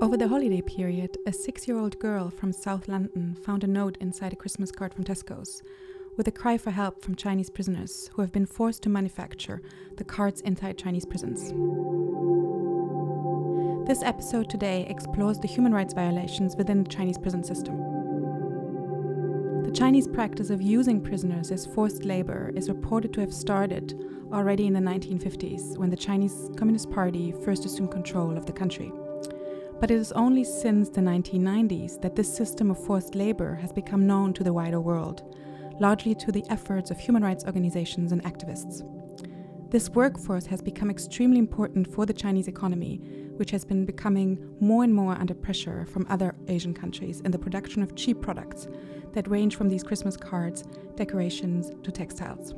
Over the holiday period, a six year old girl from South London found a note inside a Christmas card from Tesco's with a cry for help from Chinese prisoners who have been forced to manufacture the cards inside Chinese prisons. This episode today explores the human rights violations within the Chinese prison system. The Chinese practice of using prisoners as forced labor is reported to have started already in the 1950s when the Chinese Communist Party first assumed control of the country. But it is only since the 1990s that this system of forced labor has become known to the wider world, largely to the efforts of human rights organizations and activists. This workforce has become extremely important for the Chinese economy, which has been becoming more and more under pressure from other Asian countries in the production of cheap products that range from these Christmas cards, decorations, to textiles.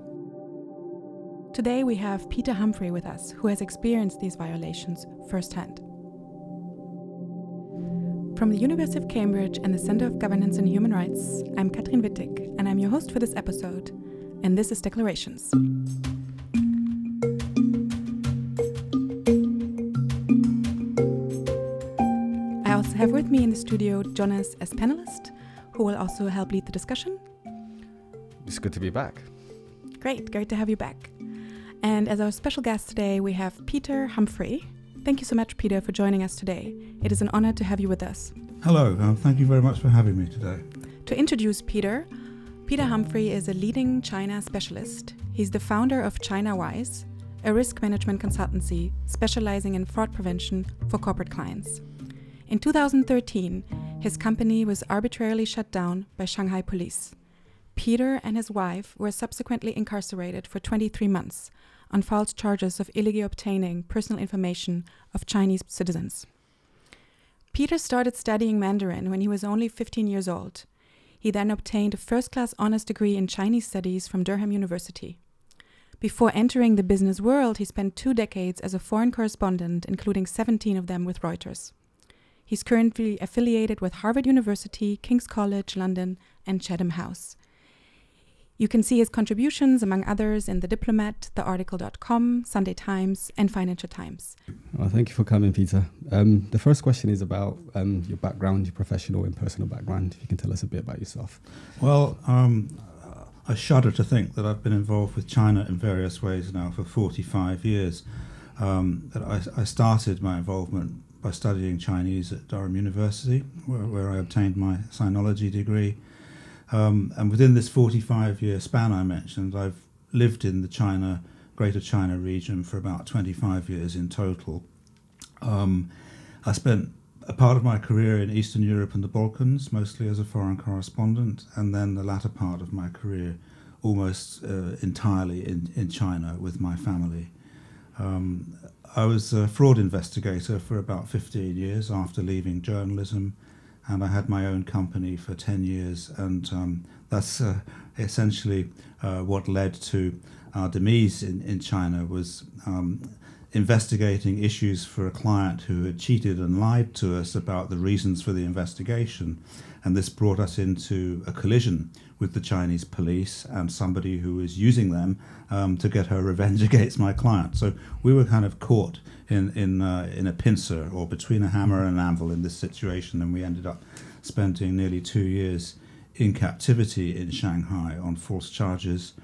Today we have Peter Humphrey with us, who has experienced these violations firsthand. From the University of Cambridge and the Center of Governance and Human Rights, I'm Katrin Wittig, and I'm your host for this episode, and this is Declarations. I also have with me in the studio Jonas as panelist, who will also help lead the discussion. It's good to be back. Great, great to have you back. And as our special guest today, we have Peter Humphrey, Thank you so much, Peter, for joining us today. It is an honor to have you with us. Hello, thank you very much for having me today. To introduce Peter, Peter Humphrey is a leading China specialist. He's the founder of ChinaWise, a risk management consultancy specializing in fraud prevention for corporate clients. In 2013, his company was arbitrarily shut down by Shanghai police. Peter and his wife were subsequently incarcerated for 23 months on false charges of illegally obtaining personal information of Chinese citizens. Peter started studying Mandarin when he was only 15 years old. He then obtained a first class honors degree in Chinese studies from Durham University. Before entering the business world, he spent two decades as a foreign correspondent, including 17 of them with Reuters. He's currently affiliated with Harvard University, King's College London, and Chatham House. You can see his contributions, among others, in The Diplomat, TheArticle.com, Sunday Times, and Financial Times. Well, thank you for coming, Peter. Um, the first question is about um, your background, your professional and personal background. If you can tell us a bit about yourself. Well, um, I shudder to think that I've been involved with China in various ways now for 45 years. Um, I, I, started my involvement by studying Chinese at Durham University, where, where I obtained my sinology degree. Um, and within this 45 year span I mentioned, I've lived in the China, Greater China region for about 25 years in total. Um, I spent a part of my career in Eastern Europe and the Balkans, mostly as a foreign correspondent, and then the latter part of my career almost uh, entirely in, in China with my family. Um, I was a fraud investigator for about 15 years after leaving journalism and I had my own company for 10 years, and um, that's uh, essentially uh, what led to our demise in, in China was um, investigating issues for a client who had cheated and lied to us about the reasons for the investigation. And this brought us into a collision with the Chinese police and somebody who was using them um, to get her revenge against my client. So we were kind of caught in in uh, in a pincer or between a hammer and an anvil in this situation, and we ended up spending nearly two years in captivity in Shanghai on false charges.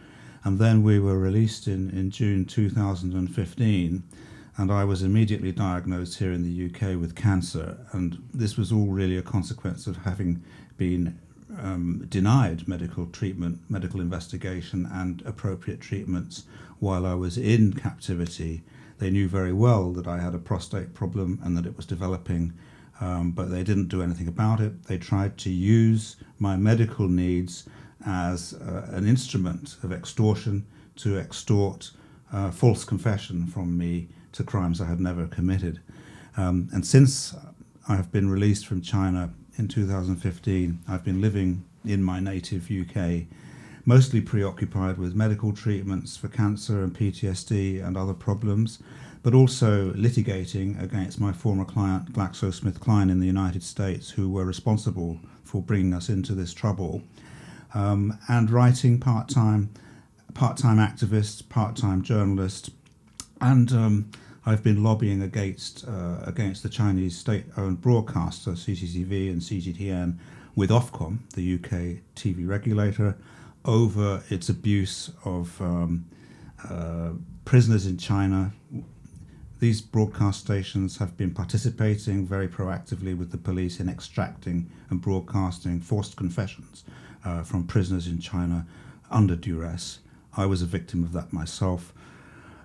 And then we were released in, in June 2015 and I was immediately diagnosed here in the UK with cancer. And this was all really a consequence of having been um, denied medical treatment, medical investigation, and appropriate treatments while I was in captivity. They knew very well that I had a prostate problem and that it was developing, um, but they didn't do anything about it. They tried to use my medical needs as uh, an instrument of extortion to extort uh, false confession from me to crimes I had never committed. Um, and since I have been released from China in 2015, I've been living in my native UK, mostly preoccupied with medical treatments for cancer and PTSD and other problems, but also litigating against my former client GlaxoSmithKline in the United States, who were responsible for bringing us into this trouble, um, and writing part time, part time activist, part time journalist, and um, I've been lobbying against uh, against the Chinese state-owned broadcaster CCTV and CGTN with Ofcom, the UK TV regulator, over its abuse of um, uh, prisoners in China. These broadcast stations have been participating very proactively with the police in extracting and broadcasting forced confessions uh, from prisoners in China under duress. I was a victim of that myself.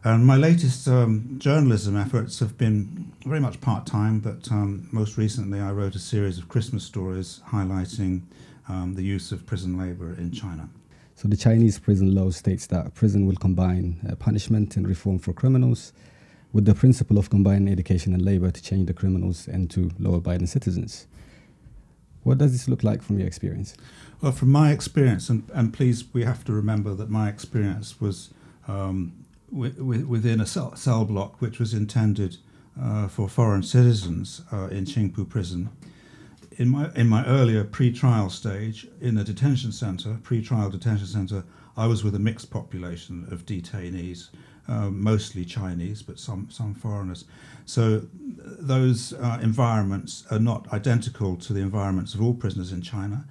And my latest um, journalism efforts have been very much part time, but um, most recently I wrote a series of Christmas stories highlighting um, the use of prison labor in China. So, the Chinese prison law states that prison will combine uh, punishment and reform for criminals with the principle of combining education and labor to change the criminals into law abiding citizens. What does this look like from your experience? Well, from my experience, and, and please, we have to remember that my experience was um, within a cell, cell, block which was intended uh, for foreign citizens uh, in Qingpu prison. In my in my earlier pre-trial stage in a detention centre, pre-trial detention centre, I was with a mixed population of detainees, uh, mostly Chinese, but some some foreigners. So those uh, environments are not identical to the environments of all prisoners in China.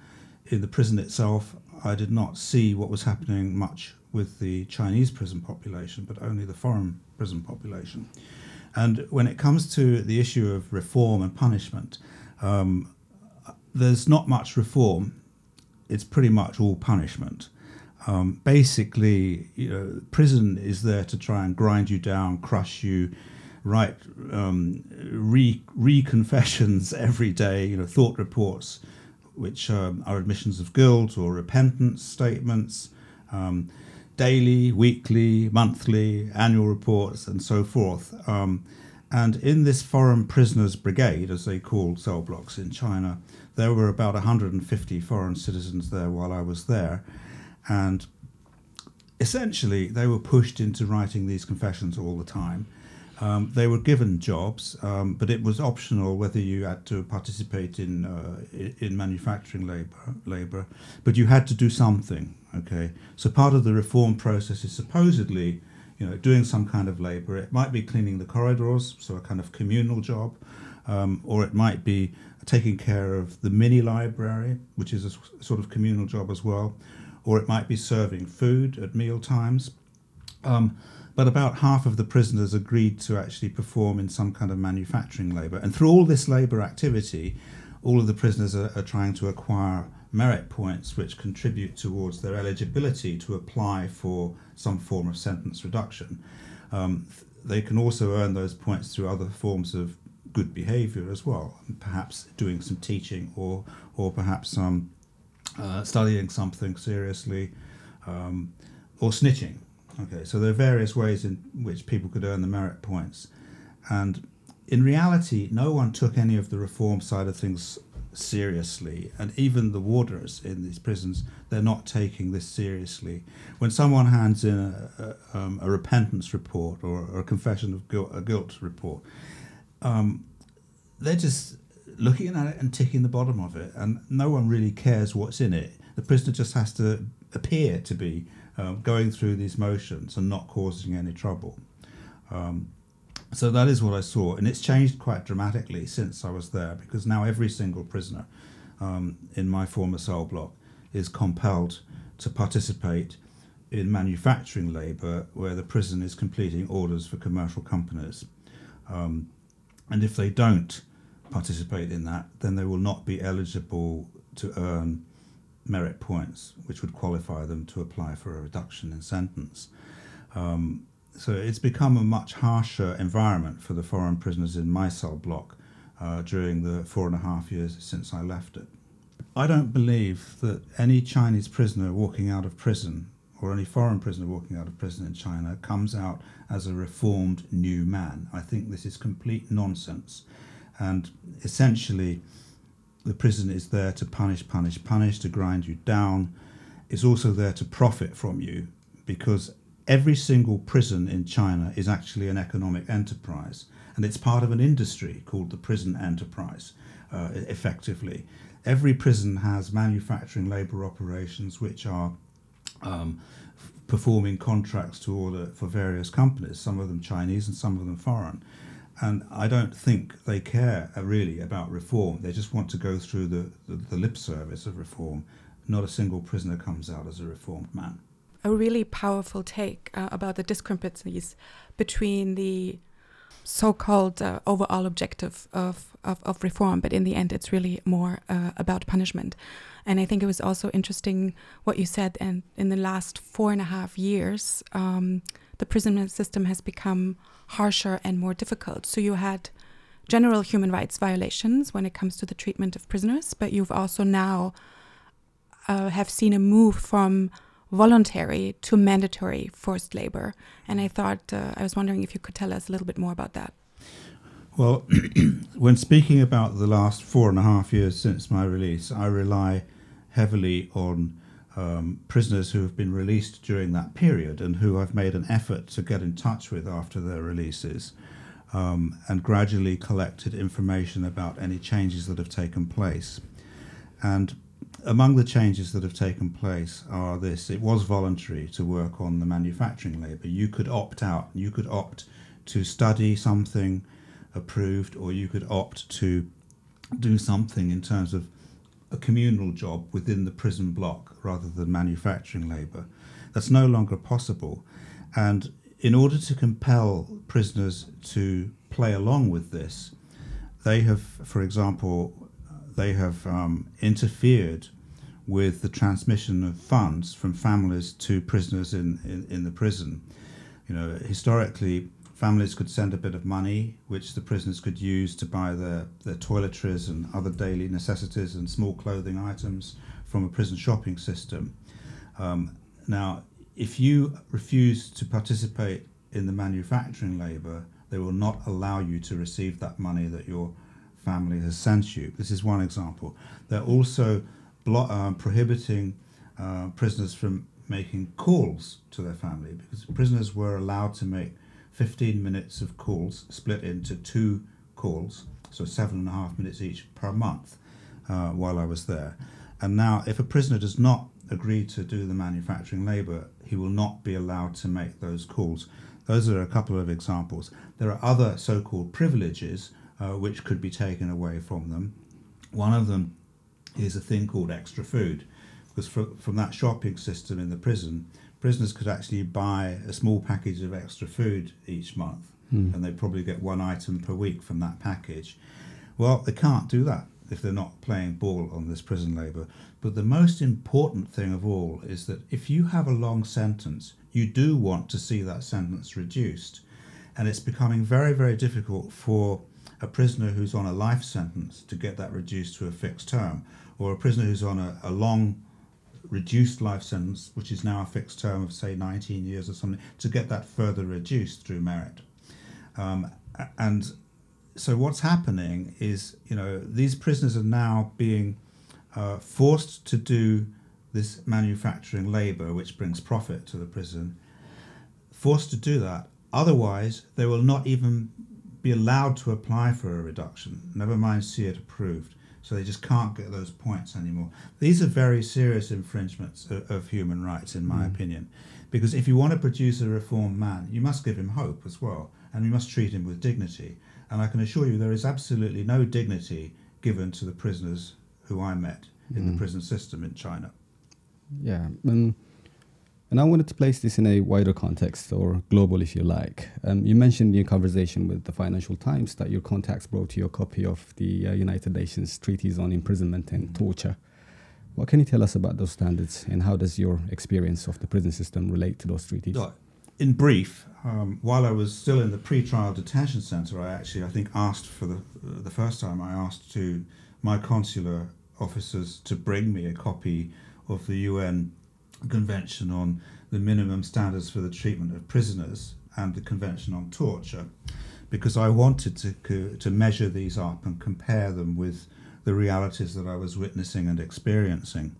In the prison itself, I did not see what was happening much with the Chinese prison population, but only the foreign prison population. And when it comes to the issue of reform and punishment, um, there's not much reform. It's pretty much all punishment. Um, basically, you know, prison is there to try and grind you down, crush you, write um, re, re-confessions every day, you know, thought reports, which um, are admissions of guilt or repentance statements. Um, daily, weekly, monthly, annual reports, and so forth. Um, and in this foreign prisoners brigade, as they called cell blocks in China, there were about 150 foreign citizens there while I was there. And essentially, they were pushed into writing these confessions all the time. Um, they were given jobs, um, but it was optional whether you had to participate in uh, in manufacturing labor. Labor, but you had to do something. Okay, so part of the reform process is supposedly, you know, doing some kind of labor. It might be cleaning the corridors, so a kind of communal job, um, or it might be taking care of the mini library, which is a sort of communal job as well, or it might be serving food at meal times. But about half of the prisoners agreed to actually perform in some kind of manufacturing labour. And through all this labour activity, all of the prisoners are, are, trying to acquire merit points which contribute towards their eligibility to apply for some form of sentence reduction. Um, they can also earn those points through other forms of good behaviour as well, perhaps doing some teaching or, or perhaps um, uh, studying something seriously um, or snitching. Okay, so there are various ways in which people could earn the merit points. And in reality, no one took any of the reform side of things seriously. And even the warders in these prisons, they're not taking this seriously. When someone hands in a, a, um, a repentance report or, a confession of guilt, a guilt report, um, they're just looking at it and ticking the bottom of it. And no one really cares what's in it. The prisoner just has to appear to be um, going through these motions and not causing any trouble. Um, so that is what I saw, and it's changed quite dramatically since I was there because now every single prisoner um, in my former cell block is compelled to participate in manufacturing labour where the prison is completing orders for commercial companies. Um, and if they don't participate in that, then they will not be eligible to earn merit points, which would qualify them to apply for a reduction in sentence. Um, so it's become a much harsher environment for the foreign prisoners in my cell block uh, during the four and a half years since I left it. I don't believe that any Chinese prisoner walking out of prison or any foreign prisoner walking out of prison in China comes out as a reformed new man. I think this is complete nonsense. And essentially, the prison is there to punish, punish, punish, to grind you down. It's also there to profit from you because every single prison in China is actually an economic enterprise and it's part of an industry called the prison enterprise, uh, effectively. Every prison has manufacturing labor operations which are um, performing contracts to order for various companies, some of them Chinese and some of them foreign. And I don't think they care uh, really about reform. They just want to go through the, the, the lip service of reform. Not a single prisoner comes out as a reformed man. A really powerful take uh, about the discrepancies between the so-called uh, overall objective of, of, of, reform, but in the end, it's really more uh, about punishment. And I think it was also interesting what you said. And in the last four and a half years, um, the prison system has become harsher and more difficult. So you had general human rights violations when it comes to the treatment of prisoners, but you've also now uh, have seen a move from voluntary to mandatory forced labor. And I thought, uh, I was wondering if you could tell us a little bit more about that. Well, when speaking about the last four and a half years since my release, I rely heavily on um, prisoners who have been released during that period and who I've made an effort to get in touch with after their releases um, and gradually collected information about any changes that have taken place. And among the changes that have taken place are this it was voluntary to work on the manufacturing labour. You could opt out, you could opt to study something approved, or you could opt to do something in terms of a communal job within the prison block rather than manufacturing labour. That's no longer possible. And in order to compel prisoners to play along with this, they have, for example, they have um, interfered with the transmission of funds from families to prisoners in, in, in the prison. You know, historically, families could send a bit of money, which the prisoners could use to buy their, their toiletries and other daily necessities and small clothing items from a prison shopping system. Um, now, if you refuse to participate in the manufacturing labour, they will not allow you to receive that money that your family has sent you. This is one example. They're also blo- uh, prohibiting uh, prisoners from making calls to their family because prisoners were allowed to make 15 minutes of calls split into two calls, so seven and a half minutes each per month uh, while I was there. And now, if a prisoner does not agree to do the manufacturing labour, he will not be allowed to make those calls. Those are a couple of examples. There are other so called privileges uh, which could be taken away from them. One of them is a thing called extra food, because from, from that shopping system in the prison, prisoners could actually buy a small package of extra food each month, mm. and they'd probably get one item per week from that package. Well, they can't do that if they're not playing ball on this prison labour. But the most important thing of all is that if you have a long sentence, you do want to see that sentence reduced. And it's becoming very, very difficult for a prisoner who's on a life sentence to get that reduced to a fixed term, or a prisoner who's on a, a long reduced life sentence, which is now a fixed term of say 19 years or something, to get that further reduced through merit. Um, and so what's happening is, you know, these prisoners are now being uh, forced to do this manufacturing labour, which brings profit to the prison, forced to do that. Otherwise, they will not even be allowed to apply for a reduction, never mind see it approved. So they just can't get those points anymore. These are very serious infringements of, of human rights, in my mm. opinion. Because if you want to produce a reformed man, you must give him hope as well, and you must treat him with dignity. And I can assure you there is absolutely no dignity given to the prisoners who I met in mm. the prison system in China. Yeah. Um, and I wanted to place this in a wider context, or global, if you like. Um, you mentioned in your conversation with the Financial Times that your contacts brought you a copy of the uh, United Nations treaties on imprisonment and mm-hmm. torture. What can you tell us about those standards, and how does your experience of the prison system relate to those treaties? In brief, um, while I was still in the pre-trial detention centre, I actually, I think, asked for the uh, the first time I asked to my consular officers to bring me a copy of the UN Convention on the minimum standards for the treatment of prisoners and the Convention on torture, because I wanted to to measure these up and compare them with the realities that I was witnessing and experiencing.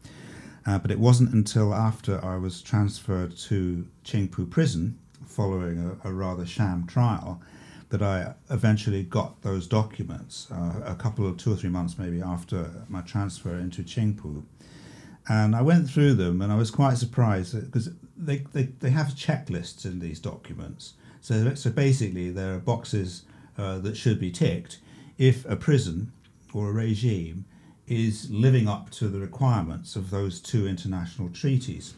Uh, but it wasn't until after I was transferred to Qingpu prison, following a, a rather sham trial, that I eventually got those documents. Uh, a couple of two or three months maybe after my transfer into Qingpu. And I went through them and I was quite surprised because they, they, they have checklists in these documents. So, so basically, there are boxes uh, that should be ticked if a prison or a regime is living up to the requirements of those two international treaties.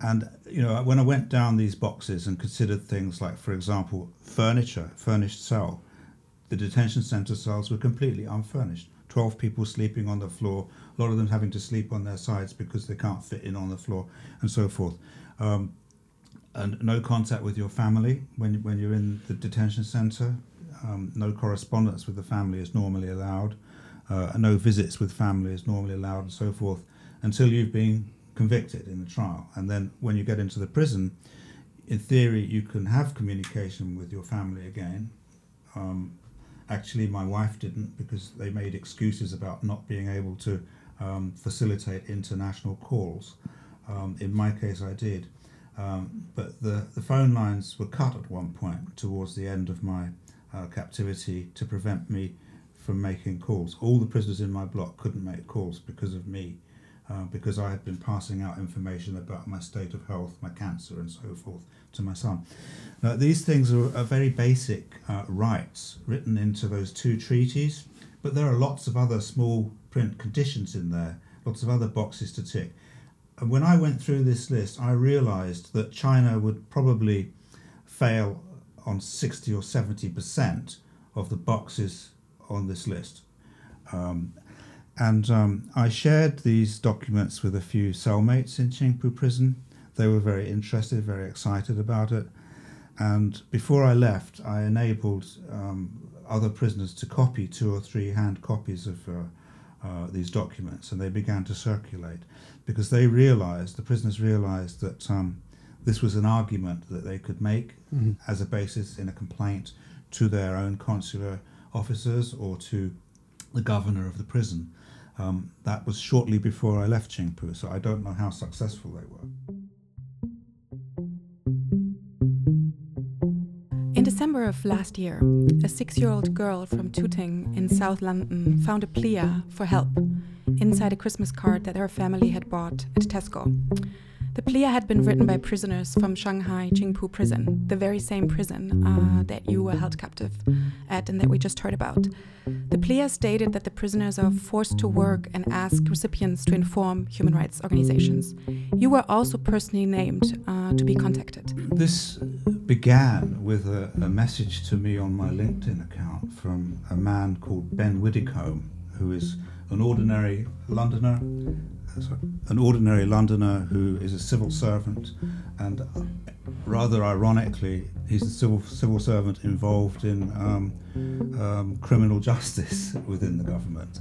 And you know, when I went down these boxes and considered things like, for example, furniture, furnished cell, the detention centre cells were completely unfurnished. 12 people sleeping on the floor, a lot of them having to sleep on their sides because they can't fit in on the floor, and so forth. Um, and no contact with your family when, when you're in the detention centre. Um, no correspondence with the family is normally allowed. Uh, no visits with family is normally allowed, and so forth, until you've been convicted in the trial. And then when you get into the prison, in theory, you can have communication with your family again. Um, actually, my wife didn't because they made excuses about not being able to um, facilitate international calls. Um, in my case, I did. Um, but the, the phone lines were cut at one point towards the end of my uh, captivity to prevent me from making calls. All the prisoners in my block couldn't make calls because of me, uh, because I had been passing out information about my state of health, my cancer, and so forth to my son. Now, these things are, are very basic uh, rights written into those two treaties, but there are lots of other small print conditions in there, lots of other boxes to tick. And when I went through this list, I realized that China would probably fail on 60 or 70% of the boxes on this list. Um, and um, I shared these documents with a few cellmates in Qingpu prison. They were very interested, very excited about it. And before I left, I enabled um, other prisoners to copy two or three hand copies of uh, uh, these documents, and they began to circulate because they realized, the prisoners realized that um, this was an argument that they could make mm-hmm. as a basis in a complaint to their own consular officers or to the governor of the prison. Um, that was shortly before I left Qingpu, so I don't know how successful they were. In December of last year, a six year old girl from Tooting in South London found a plea for help inside a Christmas card that her family had bought at Tesco. The plea had been written by prisoners from Shanghai Qingpu prison, the very same prison uh, that you were held captive at and that we just heard about. The plea stated that the prisoners are forced to work and ask recipients to inform human rights organizations. You were also personally named uh, to be contacted. This began with a, a message to me on my LinkedIn account from a man called Ben Widdicombe, who is an ordinary Londoner an ordinary Londoner who is a civil servant, and rather ironically, he's a civil civil servant involved in um, um, criminal justice within the government.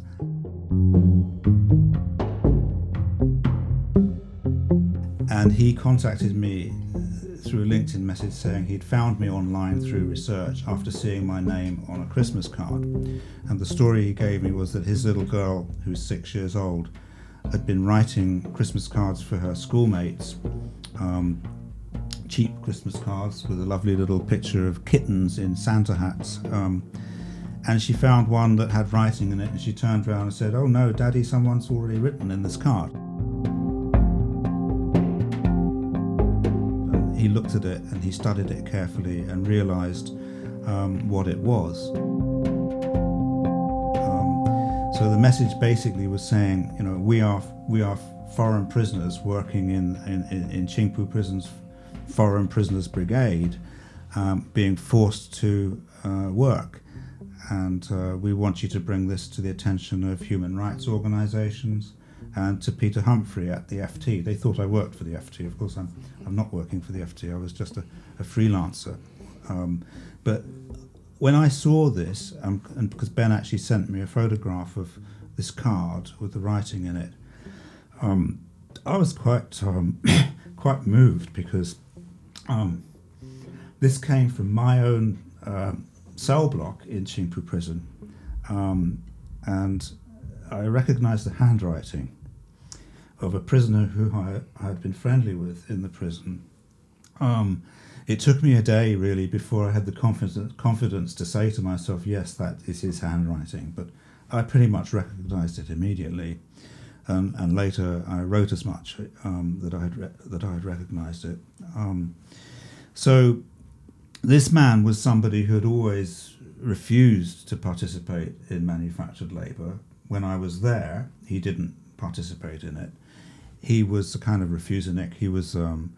And he contacted me through a LinkedIn message saying he'd found me online through research after seeing my name on a Christmas card. And the story he gave me was that his little girl, who's six years old, had been writing Christmas cards for her schoolmates, um, cheap Christmas cards with a lovely little picture of kittens in Santa hats. Um, and she found one that had writing in it, and she turned around and said, Oh no, Daddy, someone's already written in this card. And he looked at it and he studied it carefully and realized um, what it was. So the message basically was saying, you know, we are we are foreign prisoners working in in, in Qingpu prison's foreign prisoners brigade, um, being forced to uh, work, and uh, we want you to bring this to the attention of human rights organisations and to Peter Humphrey at the FT. They thought I worked for the FT. Of course, I'm I'm not working for the FT. I was just a, a freelancer. Um, but when I saw this, um, and because Ben actually sent me a photograph of this card with the writing in it, um, I was quite um, quite moved because um, this came from my own uh, cell block in Qingpu prison, um, and I recognised the handwriting of a prisoner who I, I, had been friendly with in the prison. Um, it took me a day really before I had the confidence, confidence to say to myself, yes, that is his handwriting. But I pretty much recognized it immediately. and, and later I wrote as much um, that I had re- that I had recognised it. Um, so this man was somebody who had always refused to participate in manufactured labour. When I was there, he didn't participate in it. He was a kind of refusenik. He was um,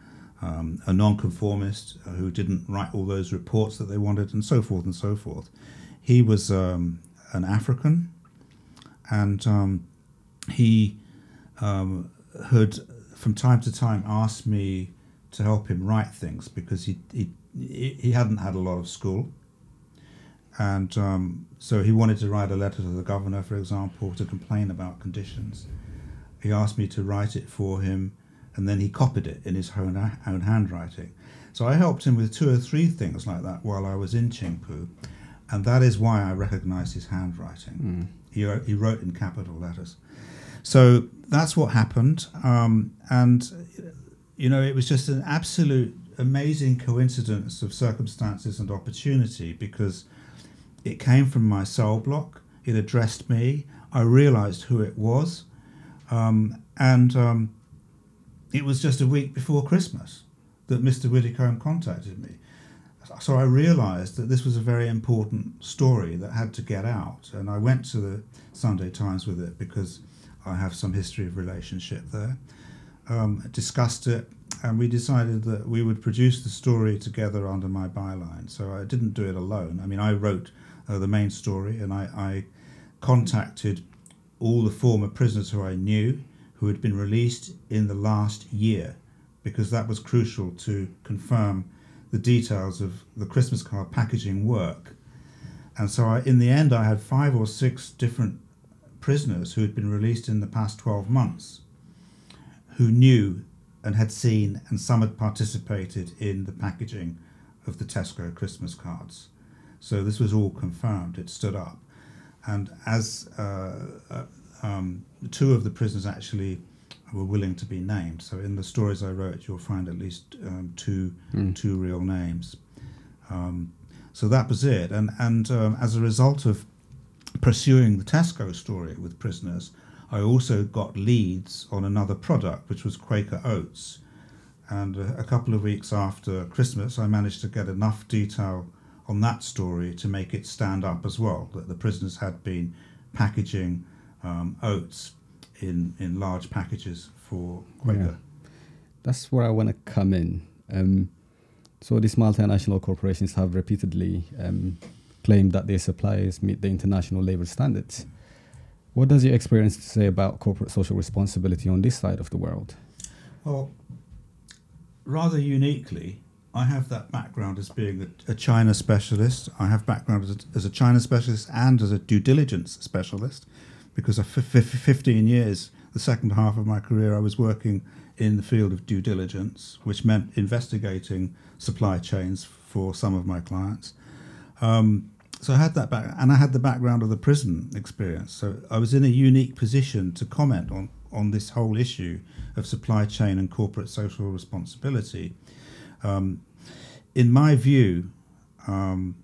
um, a nonconformist who didn't write all those reports that they wanted, and so forth and so forth. He was um, an African, and um, he um, had from time to time asked me to help him write things because he he he hadn't had a lot of school, and um, so he wanted to write a letter to the governor, for example, to complain about conditions. He asked me to write it for him, and then he copied it in his own own handwriting. So I helped him with two or three things like that while I was in Qingpu, and that is why I recognise his handwriting. Mm. He, he wrote in capital letters. So that's what happened. Um, and, you know, it was just an absolute amazing coincidence of circumstances and opportunity because it came from my cell block. It addressed me. I realized who it was. Um, and um, it was just a week before Christmas that Mr. Widdicombe contacted me. So I realized that this was a very important story that had to get out. And I went to the Sunday Times with it because I have some history of relationship there. Um, discussed it, and we decided that we would produce the story together under my byline. So I didn't do it alone. I mean, I wrote uh, the main story, and I, I, contacted all the former prisoners who I knew who had been released in the last year, because that was crucial to confirm the details of the Christmas card packaging work. And so, I, in the end, I had five or six different prisoners who had been released in the past 12 months who knew and had seen, and some had participated in the packaging of the Tesco Christmas cards. So this was all confirmed, it stood up. And as uh, uh, um, two of the prisoners actually were willing to be named, so in the stories I wrote, you'll find at least um, two, mm. two real names. Um, so that was it. And, and um, as a result of pursuing the Tesco story with prisoners, I also got leads on another product, which was Quaker Oats. And a, a, couple of weeks after Christmas, I managed to get enough detail on that story to make it stand up as well. That the prisoners had been packaging um, oats in, in large packages for Quaker. Yeah. That's where I want to come in. Um, so these multinational corporations have repeatedly um, claim that their suppliers meet the international labor standards. What does your experience say about corporate social responsibility on this side of the world? Well, rather uniquely, I have that background as being a, a China specialist. I have background as a, as a, China specialist and as a due diligence specialist, because for 15 years, the second half of my career, I was working in the field of due diligence, which meant investigating supply chains for some of my clients. Um, so I had that back, and I had the background of the prison experience. So I was in a unique position to comment on on this whole issue of supply chain and corporate social responsibility. Um, in my view, um,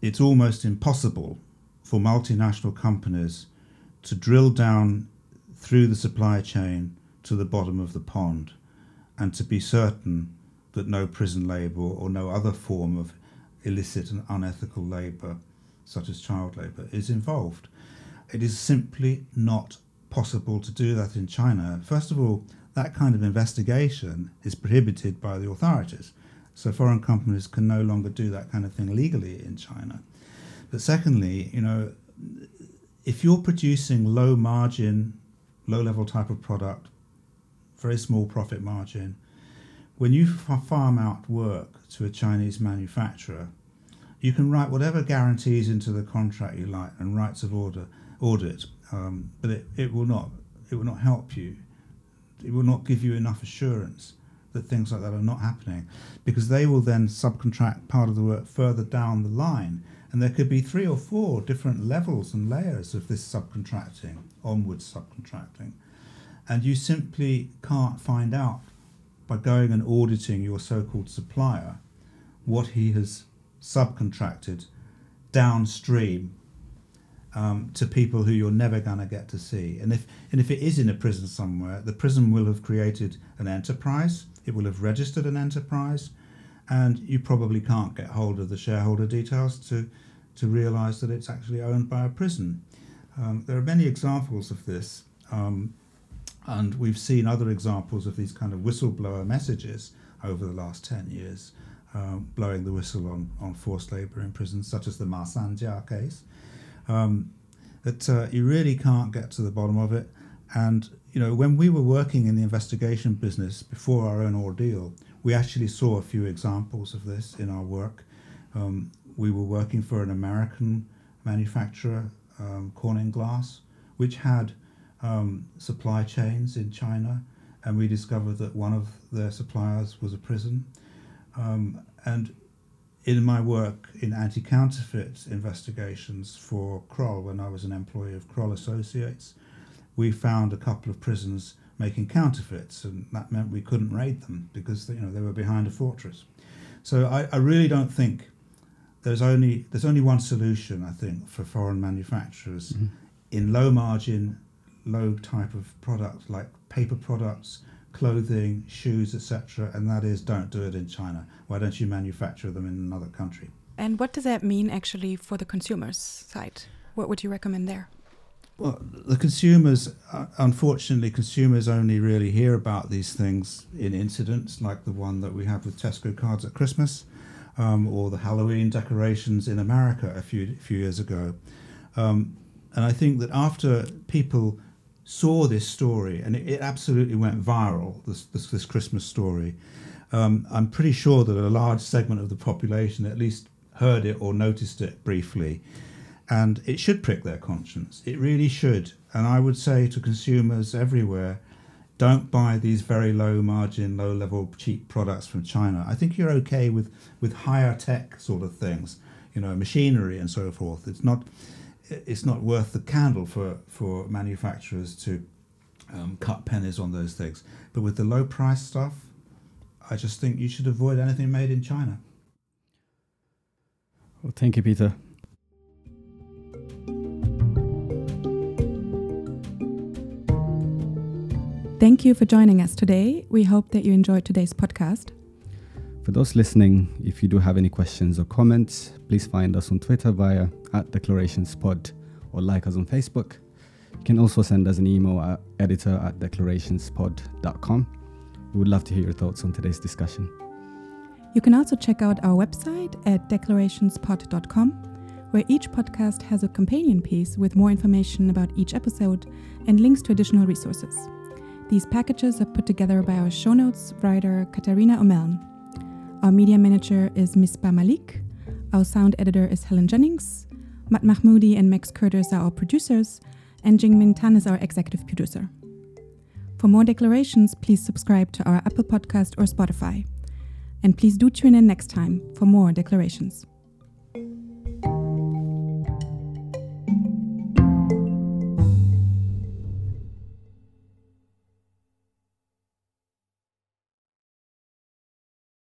it's almost impossible for multinational companies to drill down through the supply chain to the bottom of the pond and to be certain that no prison labour or no other form of illicit and unethical labour, such as child labour, is involved. It is simply not possible to do that in China. First of all, that kind of investigation is prohibited by the authorities. So foreign companies can no longer do that kind of thing legally in China. But secondly, you know, if you're producing low margin, low level type of product, very small profit margin, when you farm out work to a Chinese manufacturer, you can write whatever guarantees into the contract you like and rights of order audit, um, but it, it will not it will not help you. It will not give you enough assurance that things like that are not happening, because they will then subcontract part of the work further down the line, and there could be three or four different levels and layers of this subcontracting, onwards subcontracting, and you simply can't find out by going and auditing your so-called supplier what he has subcontracted downstream um, to people who you're never going to get to see. And if and if it is in a prison somewhere, the prison will have created an enterprise. It will have registered an enterprise, and you probably can't get hold of the shareholder details to to realise that it's actually owned by a prison. Um, there are many examples of this, um, and we've seen other examples of these kind of whistleblower messages over the last 10 years, um, blowing the whistle on, on forced labour in prisons, such as the Ma case. Um, that uh, you really can't get to the bottom of it. And, you know, when we were working in the investigation business before our own ordeal, we actually saw a few examples of this in our work. Um, we were working for an American manufacturer, um, Corning Glass, which had um, supply chains in China, and we discovered that one of their suppliers was a prison. Um, and in my work in anti counterfeit investigations for Kroll, when I was an employee of Kroll Associates, we found a couple of prisons making counterfeits, and that meant we couldn't raid them because you know they were behind a fortress. So I, I really don't think there's only there's only one solution I think for foreign manufacturers mm-hmm. in low margin, low type of product like paper products, clothing, shoes, etc. And that is don't do it in China. Why don't you manufacture them in another country? And what does that mean actually for the consumers side? What would you recommend there? Well, the consumers, uh, unfortunately, consumers only really hear about these things in incidents like the one that we have with Tesco cards at Christmas um, or the Halloween decorations in America a few few years ago. Um, and I think that after people saw this story, and it, it absolutely went viral, this, this, this Christmas story, um, I'm pretty sure that a large segment of the population at least heard it or noticed it briefly. And it should prick their conscience. It really should. And I would say to consumers everywhere don't buy these very low margin, low level, cheap products from China. I think you're okay with, with higher tech sort of things, you know, machinery and so forth. It's not it's not worth the candle for, for manufacturers to um, cut pennies on those things. But with the low price stuff, I just think you should avoid anything made in China. Well, thank you, Peter. Thank you for joining us today. We hope that you enjoyed today's podcast. For those listening, if you do have any questions or comments, please find us on Twitter via at declarationspod or like us on Facebook. You can also send us an email at editor at declarationspod.com. We would love to hear your thoughts on today's discussion. You can also check out our website at declarationspod.com, where each podcast has a companion piece with more information about each episode and links to additional resources. These packages are put together by our show notes writer Katharina Omeln. Our media manager is Misbah Malik. Our sound editor is Helen Jennings. Matt Mahmoudi and Max Curtis are our producers, and Jingmin Tan is our executive producer. For more declarations, please subscribe to our Apple Podcast or Spotify. And please do tune in next time for more declarations.